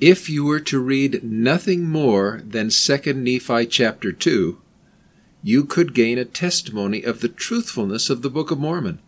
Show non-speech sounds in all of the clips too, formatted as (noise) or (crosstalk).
If you were to read nothing more than 2 Nephi chapter 2, you could gain a testimony of the truthfulness of the Book of Mormon.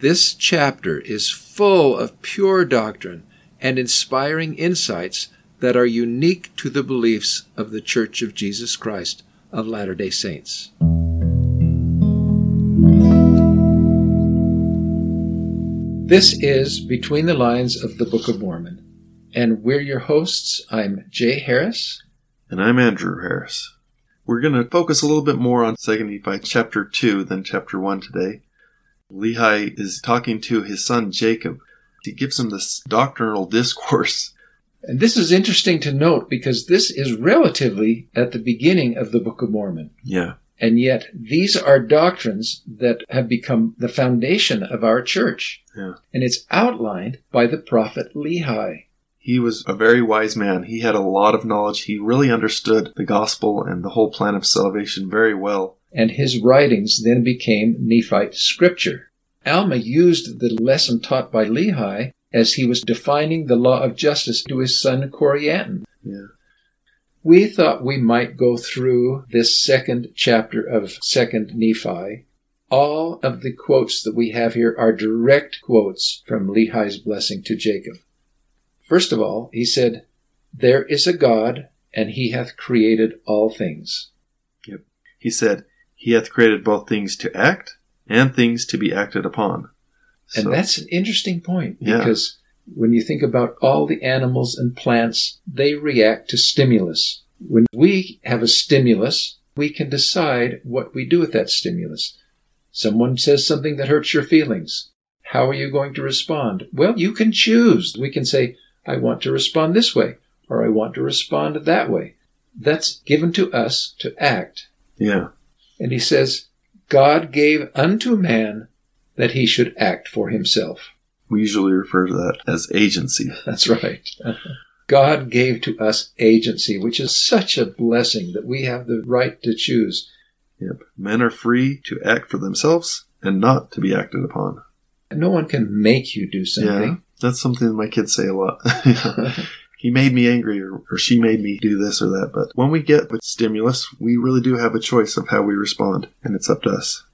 This chapter is full of pure doctrine and inspiring insights that are unique to the beliefs of the Church of Jesus Christ of Latter day Saints. This is Between the Lines of the Book of Mormon and we're your hosts. I'm Jay Harris. And I'm Andrew Harris. We're going to focus a little bit more on 2 Nephi chapter 2 than chapter 1 today. Lehi is talking to his son Jacob. He gives him this doctrinal (laughs) discourse. And this is interesting to note because this is relatively at the beginning of the Book of Mormon. Yeah. And yet, these are doctrines that have become the foundation of our church. Yeah. And it's outlined by the prophet Lehi. He was a very wise man. He had a lot of knowledge. He really understood the gospel and the whole plan of salvation very well. And his writings then became Nephite scripture. Alma used the lesson taught by Lehi as he was defining the law of justice to his son Corianton. Yeah. We thought we might go through this second chapter of Second Nephi. All of the quotes that we have here are direct quotes from Lehi's blessing to Jacob. First of all, he said, There is a God, and he hath created all things. Yep. He said, He hath created both things to act and things to be acted upon. And that's an interesting point Yeah. because when you think about all the animals and plants, they react to stimulus. When we have a stimulus, we can decide what we do with that stimulus. Someone says something that hurts your feelings. How are you going to respond? Well, you can choose. We can say, I want to respond this way, or I want to respond that way. That's given to us to act. yeah. And he says, God gave unto man that he should act for himself. We usually refer to that as agency. (laughs) That's right. God gave to us agency, which is such a blessing that we have the right to choose. Yep. Men are free to act for themselves and not to be acted upon. No one can make you do something. That's something my kids say a lot. (laughs) he made me angry or, or she made me do this or that. But when we get with stimulus, we really do have a choice of how we respond, and it's up to us.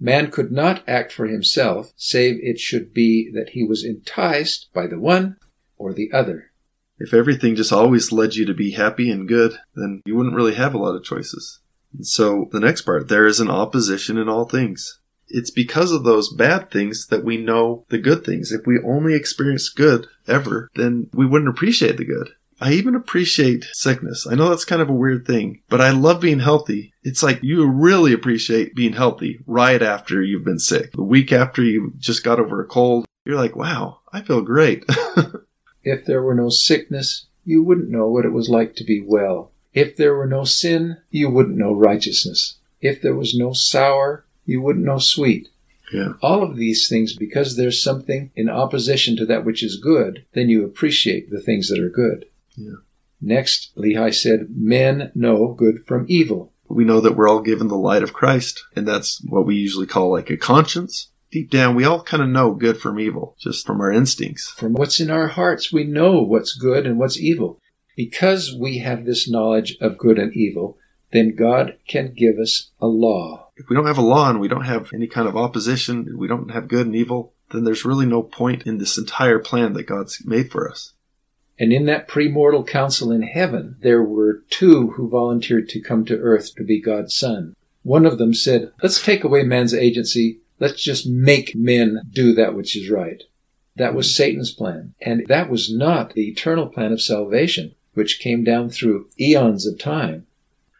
Man could not act for himself, save it should be that he was enticed by the one or the other. If everything just always led you to be happy and good, then you wouldn't really have a lot of choices. And so the next part, there is an opposition in all things. It's because of those bad things that we know the good things. If we only experience good ever, then we wouldn't appreciate the good. I even appreciate sickness. I know that's kind of a weird thing, but I love being healthy. It's like you really appreciate being healthy right after you've been sick. The week after you just got over a cold, you're like, wow, I feel great. (laughs) If there were no sickness, you wouldn't know what it was like to be well. If there were no sin, you wouldn't know righteousness. If there was no sour, you wouldn't know sweet. yeah. All of these things, because there's something in opposition to that which is good, then you appreciate the things that are good. Yeah. Next, Lehi said, Men know good from evil. We know that we're all given the light of Christ, and that's what we usually call like a conscience. Deep down, we all kind of know good from evil, just from our instincts. From what's in our hearts, we know what's good and what's evil. Because we have this knowledge of good and evil, then God can give us a law. If we don't have a law and we don't have any kind of opposition, we don't have good and evil, then there's really no point in this entire plan that God's made for us. And in that premortal council in heaven, there were two who volunteered to come to earth to be God's son. One of them said, Let's take away man's agency. Let's just make men do that which is right. That was Satan's plan. And that was not the eternal plan of salvation, which came down through eons of time.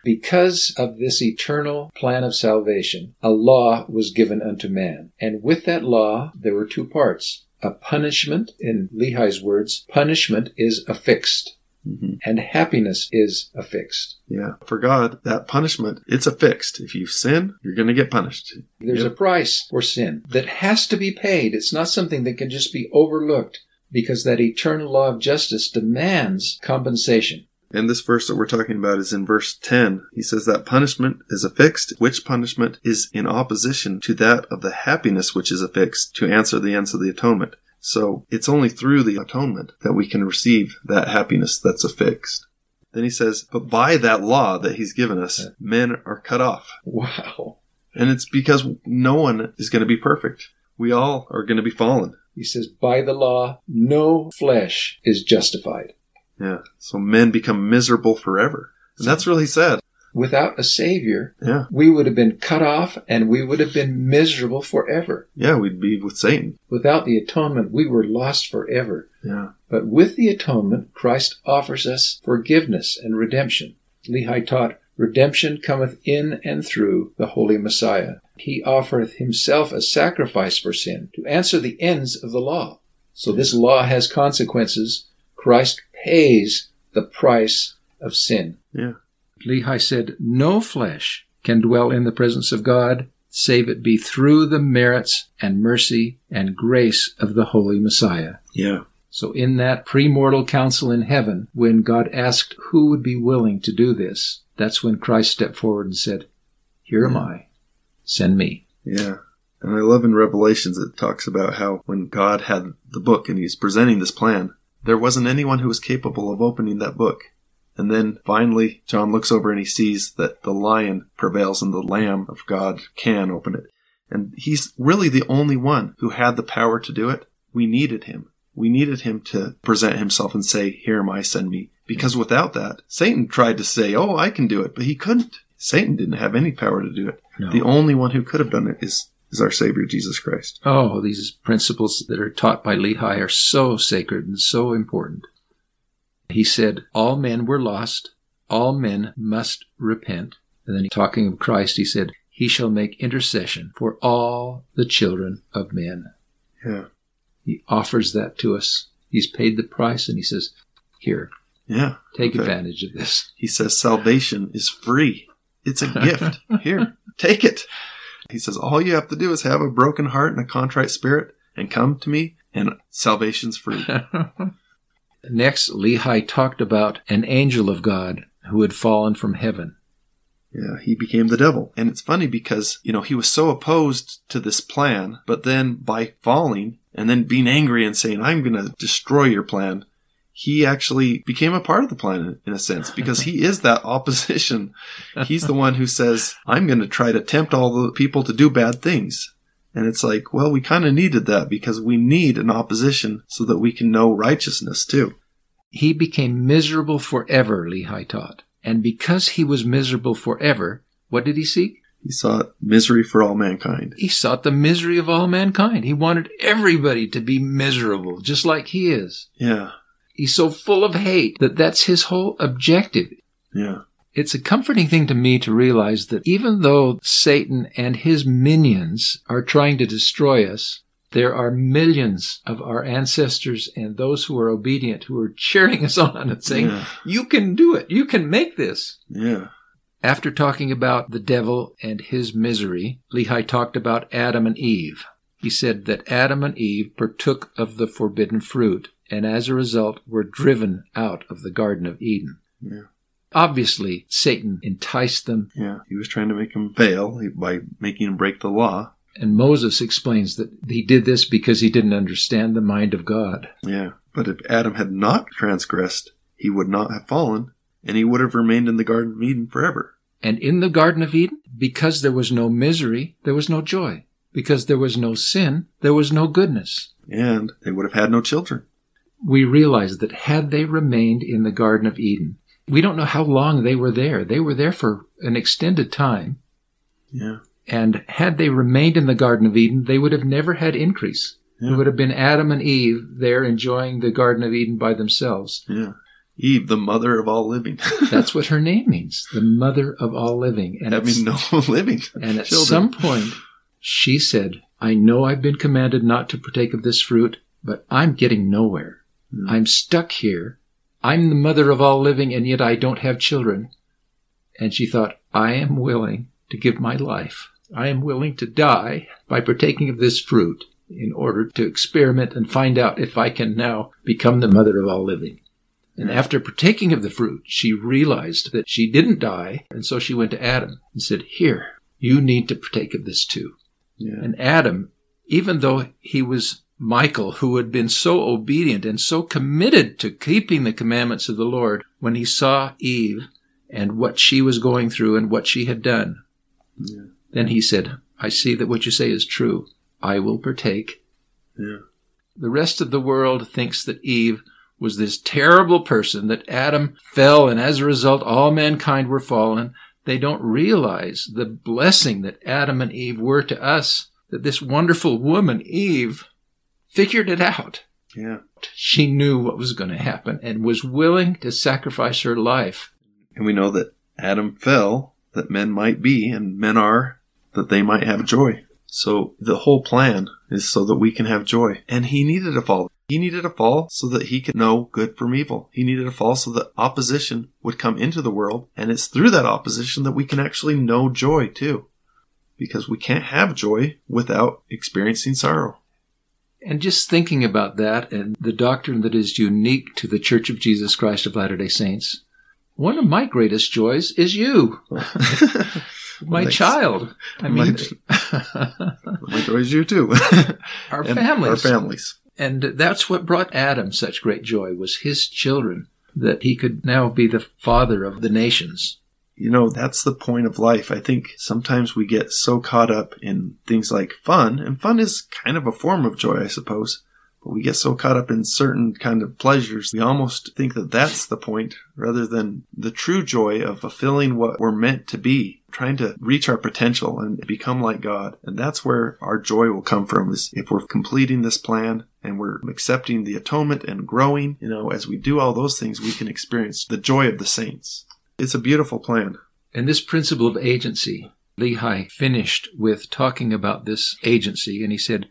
Because of this eternal plan of salvation, a law was given unto man. And with that law, there were two parts. A punishment, in Lehi's words, punishment is affixed, hmm and happiness is affixed. Yeah. For God, that punishment, it's affixed. If you sin, you're going to get punished. There's Yep. a price for sin that has to be paid. It's not something that can just be overlooked because that eternal law of justice demands compensation. And this verse that we're talking about is in verse 10. He says that punishment is affixed, which punishment is in opposition to that of the happiness which is affixed to answer the ends of the atonement. So it's only through the atonement that we can receive that happiness that's affixed. Then he says, but by that law that he's given us, men are cut off. Wow. And it's because no one is going to be perfect. We all are going to be fallen. He says, by the law, no flesh is justified. Yeah. So men become miserable forever. And that's really sad. Without a Savior, Yeah. we would have been cut off and we would have been miserable forever. Yeah, we'd be with Satan. Without the atonement, we were lost forever. Yeah. But with the atonement, Christ offers us forgiveness and redemption. Lehi taught, Redemption cometh in and through the Holy Messiah. He offereth himself a sacrifice for sin to answer the ends of the law. So this law has consequences. Christ pays the price of sin. Yeah. Lehi said, No flesh can dwell in the presence of God, save it be through the merits and mercy and grace of the Holy Messiah. Yeah. So in that premortal council in heaven, when God asked who would be willing to do this, that's when Christ stepped forward and said, Here am I. Send me. Yeah. And I love in Revelations it talks about how when God had the book and he's presenting this plan, there wasn't anyone who was capable of opening that book. And then finally, John looks over and he sees that the lion prevails and the lamb of God can open it. And he's really the only one who had the power to do it. We needed him. We needed him to present himself and say, Here am I, send me. Because without that, Satan tried to say, Oh, I can do it, but he couldn't. Satan didn't have any power to do it. No. The only one who could have done it is, is our Savior, Jesus Christ. Oh, these principles that are taught by Lehi are so sacred and so important. He said, All men were lost, all men must repent. And then talking of Christ, he said, He shall make intercession for all the children of men. Yeah. He offers that to us. He's paid the price and he says, Here, Yeah. take Okay. advantage of this. He says salvation is free. It's a gift. (laughs) Here, take it. He says all you have to do is have a broken heart and a contrite spirit and come to me and salvation's free. (laughs) Next, Lehi talked about an angel of God who had fallen from heaven. Yeah, he became the devil. And it's funny because, you know, he was so opposed to this plan, but then by falling and then being angry and saying, I'm going to destroy your plan, he actually became a part of the plan in a sense because he is that (laughs) opposition. He's the one who says, I'm going to try to tempt all the people to do bad things. And it's like, well, we kind of needed that because we need an opposition so that we can know righteousness too. He became miserable forever, Lehi taught. And because he was miserable forever, what did he seek? He sought misery for all mankind. He sought the misery of all mankind. He wanted everybody to be miserable, just like he is. Yeah. He's so full of hate that that's his whole objective. Yeah. It's a comforting thing to me to realize that even though Satan and his minions are trying to destroy us, there are millions of our ancestors and those who are obedient who are cheering us on and saying, Yeah. You can do it. You can make this. Yeah. After talking about the devil and his misery, Lehi talked about Adam and Eve. He said that Adam and Eve partook of the forbidden fruit and as a result were driven out of the Garden of Eden. Yeah. Obviously, Satan enticed them, Yeah, he was trying to make them fail by making them break the law. and Moses explains that he did this because he didn't understand the mind of God. Yeah, but if Adam had not transgressed, he would not have fallen, and he would have remained in the Garden of Eden forever. And in the Garden of Eden, because there was no misery, there was no joy. Because there was no sin, there was no goodness. And they would have had no children. We realize that had they remained in the Garden of Eden, we don't know how long they were there. They were there for an extended time. Yeah, And had they remained in the Garden of Eden, they would have never had increase. It would have been Adam and Eve there enjoying the Garden of Eden by themselves. yeah. Eve, the mother of all living. (laughs) That's what her name means, the mother of all living. And, that it's- means no (laughs) living. and at children. some point, she said, I know I've been commanded not to partake of this fruit, but I'm getting nowhere. Hmm. I'm stuck here. I'm the mother of all living, and yet I don't have children. And she thought, I am willing to give my life. I am willing to die by partaking of this fruit in order to experiment and find out if I can now become the mother of all living. And after partaking of the fruit, she realized that she didn't die, and so she went to Adam and said, Here, you need to partake of this too. Yeah, And Adam, even though he was Michael, who had been so obedient and so committed to keeping the commandments of the Lord, when he saw Eve and what she was going through and what she had done, Yeah. then he said, I see that what you say is true. I will partake. Yeah. The rest of the world thinks that Eve was this terrible person, that Adam fell, and as a result, all mankind were fallen. They don't realize the blessing that Adam and Eve were to us, that this wonderful woman, Eve, figured it out. Yeah. She knew what was going to happen and was willing to sacrifice her life. And we know that Adam fell that men might be, and men are, that they might have joy. So the whole plan is so that we can have joy. And he needed a fall. He needed a fall so that he could know good from evil. He needed a fall so that opposition would come into the world. And it's through that opposition that we can actually know joy too. Because we can't have joy without experiencing sorrow. And just thinking about that and the doctrine that is unique to the Church of Jesus Christ of Latter day Saints, one of my greatest joys is you, (laughs) my child. I My mean, (laughs) My joy is you too. our And families. Our families. And that's what brought Adam such great joy was his children, that he could now be the father of the nations. You know, that's the point of life. I think sometimes we get so caught up in things like fun, and fun is kind of a form of joy, I suppose. But we get so caught up in certain kind of pleasures, we almost think that that's the point rather than the true joy of fulfilling what we're meant to be, trying to reach our potential and become like God. And that's where our joy will come from is if we're completing this plan and we're accepting the atonement and growing, you know, as we do all those things, we can experience the joy of the saints. It's a beautiful plan. And this principle of agency, Lehi finished with talking about this agency, and he said,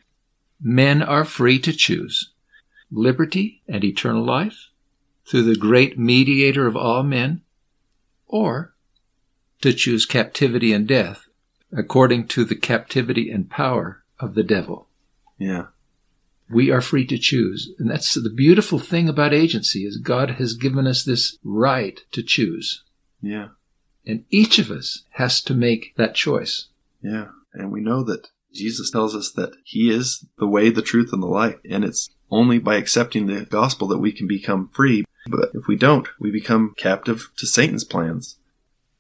Men are free to choose liberty and eternal life through the great mediator of all men, or to choose captivity and death according to the captivity and power of the devil. Yeah. We are free to choose. And that's the beautiful thing about agency is God has given us this right to choose. Yeah. And each of us has to make that choice. Yeah. And we know that Jesus tells us that He is the way, the truth, and the life. And it's only by accepting the gospel that we can become free. But if we don't, we become captive to Satan's plans.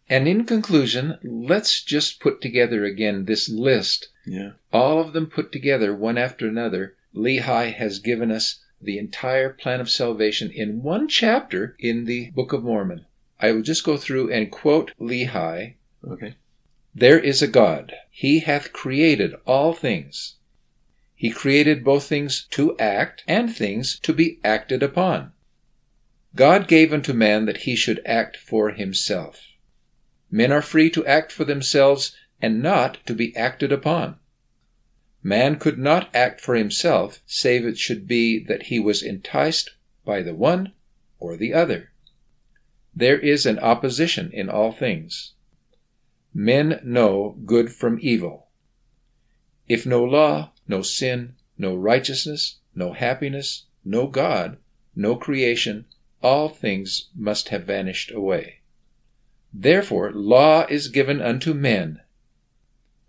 And in conclusion, let's just put together again this list, Yeah. all of them put together one after another. Lehi has given us the entire plan of salvation in one chapter in the Book of Mormon. I will just go through and quote Lehi Okay. There is a God. He hath created all things. He created both things to act and things to be acted upon. God gave unto man that he should act for himself. Men are free to act for themselves and not to be acted upon. Man could not act for himself, save it should be that he was enticed by the one or the other. There is an opposition in all things. Men know good from evil. If no law, no sin, no righteousness, no happiness, no God, no creation, all things must have vanished away. Therefore, law is given unto men.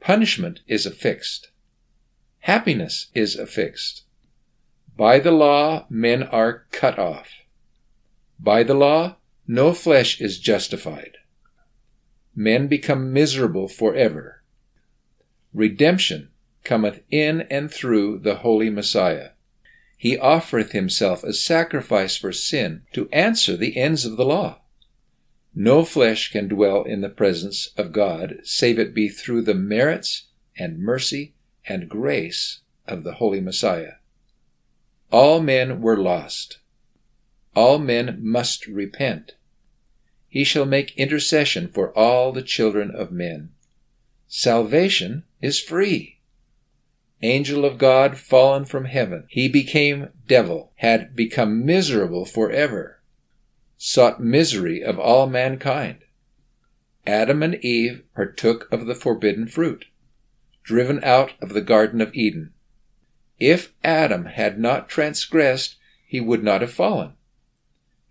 Punishment is affixed. Happiness is affixed. By the law, men are cut off. By the law, no flesh is justified men become miserable forever. Redemption cometh in and through the Holy Messiah. He offereth himself a sacrifice for sin to answer the ends of the law. No flesh can dwell in the presence of God save it be through the merits and mercy and grace of the Holy Messiah. All men were lost. All men must repent. He shall make intercession for all the children of men. Salvation is free. Angel of God fallen from heaven, he became devil, had become miserable forever, sought misery of all mankind. Adam and Eve partook of the forbidden fruit, driven out of the Garden of Eden. If Adam had not transgressed, he would not have fallen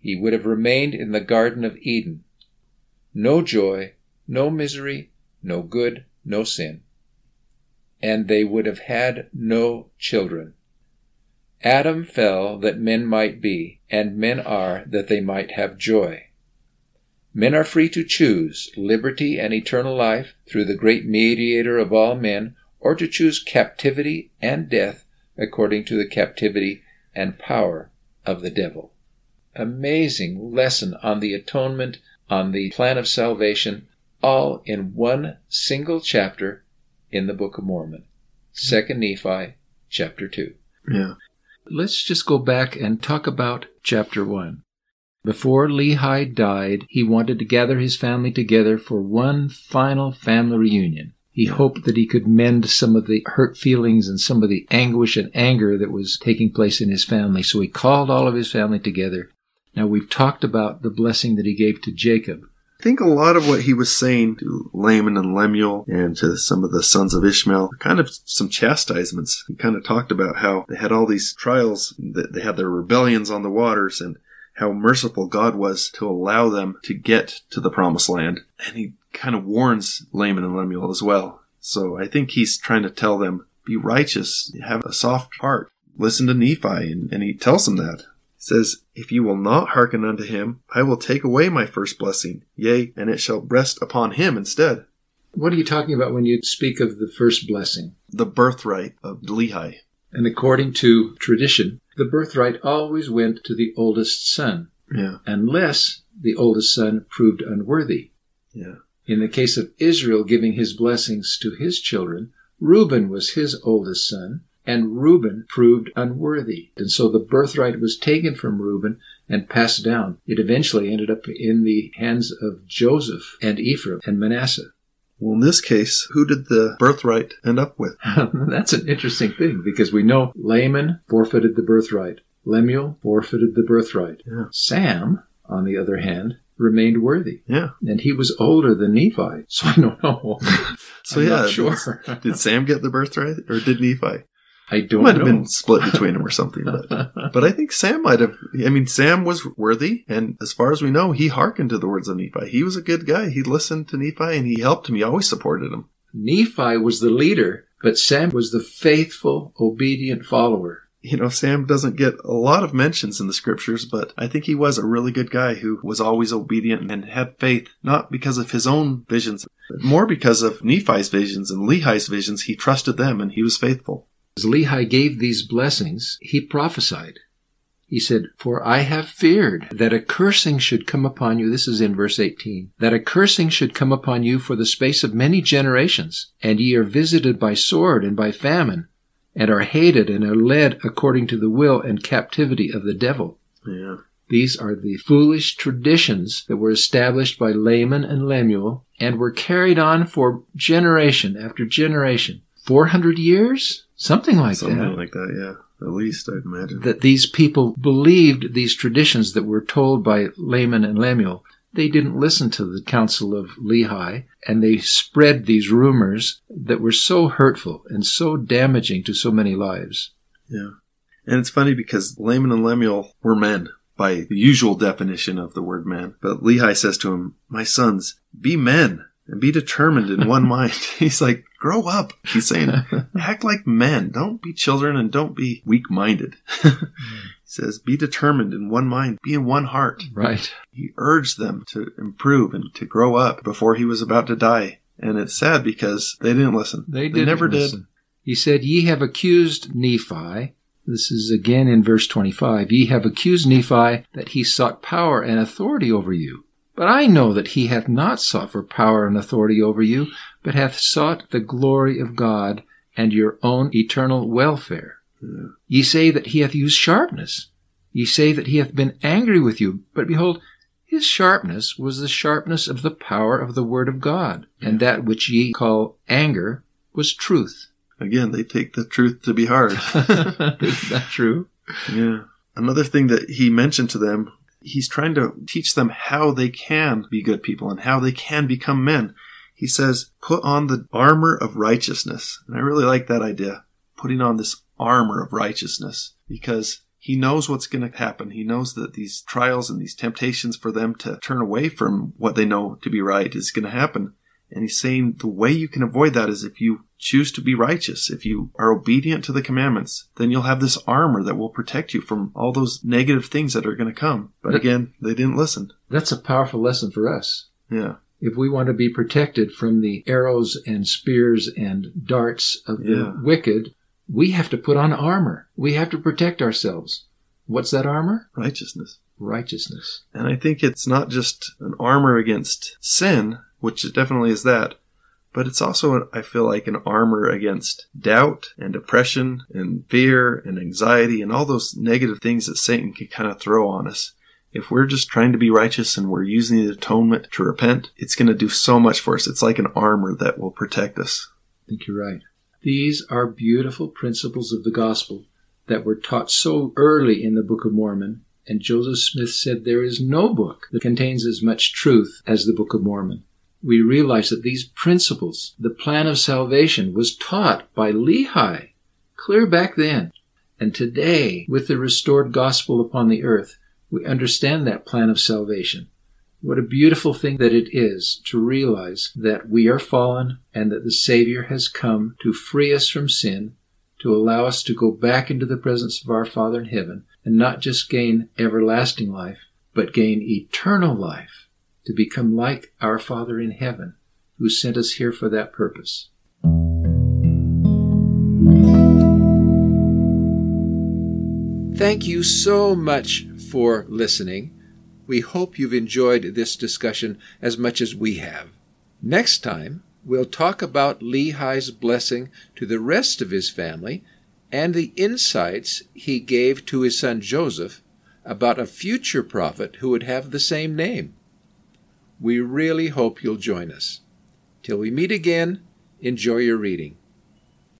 he would have remained in the Garden of Eden. No joy, no misery, no good, no sin. And they would have had no children. Adam fell that men might be, and men are that they might have joy. Men are free to choose liberty and eternal life through the great mediator of all men, or to choose captivity and death according to the captivity and power of the devil. Amazing lesson on the atonement, on the plan of salvation, all in one single chapter in the Book of Mormon. Mm-hmm. Second Nephi, chapter 2. Yeah. Let's just go back and talk about chapter 1. Before Lehi died, he wanted to gather his family together for one final family reunion. He hoped that he could mend some of the hurt feelings and some of the anguish and anger that was taking place in his family. So he called all of his family together. Now we've talked about the blessing that he gave to Jacob. I think a lot of what he was saying to Laman and Lemuel and to some of the sons of Ishmael kind of some chastisements. He kind of talked about how they had all these trials, that they had their rebellions on the waters, and how merciful God was to allow them to get to the promised land. And he kind of warns Laman and Lemuel as well. So I think he's trying to tell them, be righteous, have a soft heart. Listen to Nephi, and, and he tells them that. Says, If you will not hearken unto him, I will take away my first blessing, yea, and it shall rest upon him instead. What are you talking about when you speak of the first blessing? The birthright of Lehi. And according to tradition, the birthright always went to the oldest son, Yeah, unless the oldest son proved unworthy. yeah, In the case of Israel giving his blessings to his children, Reuben was his oldest son, and Reuben proved unworthy. And so the birthright was taken from Reuben and passed down. It eventually ended up in the hands of Joseph and Ephraim and Manasseh. Well, in this case, who did the birthright end up with? (laughs) That's an interesting thing because we know Laman forfeited the birthright. Lemuel forfeited the birthright. Yeah. Sam, on the other hand, remained worthy. Yeah. And he was older than Nephi, (laughs) so I don't know. (laughs) So I'm yeah, sure. Did Sam get the birthright or did Nephi? I It don't might have know. been split between them or (laughs) something, but but I think Sam might have. I mean, Sam was worthy, and as far as we know, he hearkened to the words of Nephi. He was a good guy. He listened to Nephi and he helped him. He always supported him. Nephi was the leader, but Sam was the faithful, obedient follower. You know, Sam doesn't get a lot of mentions in the scriptures, but I think he was a really good guy who was always obedient and had faith, not because of his own visions, but more because of Nephi's visions and Lehi's visions. He trusted them and he was faithful. As Lehi gave these blessings, he prophesied. He said, For I have feared that a cursing should come upon you. This is in verse 18. That a cursing should come upon you for the space of many generations, and ye are visited by sword and by famine, and are hated and are led according to the will and captivity of the devil. Yeah. These are the foolish traditions that were established by Laman and Lemuel and were carried on for generation after generation. 400 years? Something like Something that. Something like that, yeah. At least, I'd imagine. that these people believed these traditions that were told by Laman and Lemuel. They didn't listen to the counsel of Lehi, and they spread these rumors that were so hurtful and so damaging to so many lives. Yeah. And it's funny because Laman and Lemuel were men by the usual definition of the word man. But Lehi says to him, My sons, be men and be determined in one (laughs) mind. (laughs) He's like, grow up. He's saying, (laughs) act like men. Don't be children and don't be weak minded. (laughs) he says, be determined in one mind, be in one heart. Right. He urged them to improve and to grow up before he was about to die. And it's sad because they didn't listen. They, didn't never listen. He said, Ye have accused Nephi. This is again in verse 25. Ye have accused Nephi that he sought power and authority over you. But I know that he hath not sought for power and authority over you, but hath sought the glory of God and your own eternal welfare. Yeah. Ye say that he hath used sharpness. Ye say that he hath been angry with you. But behold, his sharpness was the sharpness of the power of the word of God, and that which ye call anger was truth. Again, they take the truth to be hard. (laughs) Isn't that true? Yeah. Another thing that he mentioned to them, he's trying to teach them how they can be good people and how they can become men. He says, put on the armor of righteousness. And I really like that idea. Putting on this armor of righteousness because he knows what's going to happen. He knows that these trials and these temptations for them to turn away from what they know to be right is going to happen. And he's saying the way you can avoid that is if you choose to be righteous, if you are obedient to the commandments, then you'll have this armor that will protect you from all those negative things that are going to come. But again, they didn't listen. That's a powerful lesson for us. Yeah. If we want to be protected from the arrows and spears and darts of the Yeah. wicked, we have to put on armor. We have to protect ourselves. What's that armor? Righteousness. Righteousness. And I think it's not just an armor against sin, which it definitely is that, but it's also, I feel like, an armor against doubt and depression and fear and anxiety and all those negative things that Satan can kind of throw on us. If we're just trying to be righteous and we're using the atonement to repent, it's going to do so much for us. It's like an armor that will protect us. I think you're right. These are beautiful principles of the gospel that were taught so early in the Book of Mormon. And Joseph Smith said there is no book that contains as much truth as the Book of Mormon. We realize that these principles, the plan of salvation, was taught by Lehi clear back then. And today, with the restored gospel upon the earth, we understand that plan of salvation. What a beautiful thing that it is to realize that we are fallen and that the Savior has come to free us from sin, to allow us to go back into the presence of our Father in heaven and not just gain everlasting life, but gain eternal life, to become like our Father in heaven, who sent us here for that purpose. Thank you so much for listening. We hope you've enjoyed this discussion as much as we have. Next time, we'll talk about Lehi's blessing to the rest of his family and the insights he gave to his son Joseph about a future prophet who would have the same name. We really hope you'll join us. Till we meet again, enjoy your reading.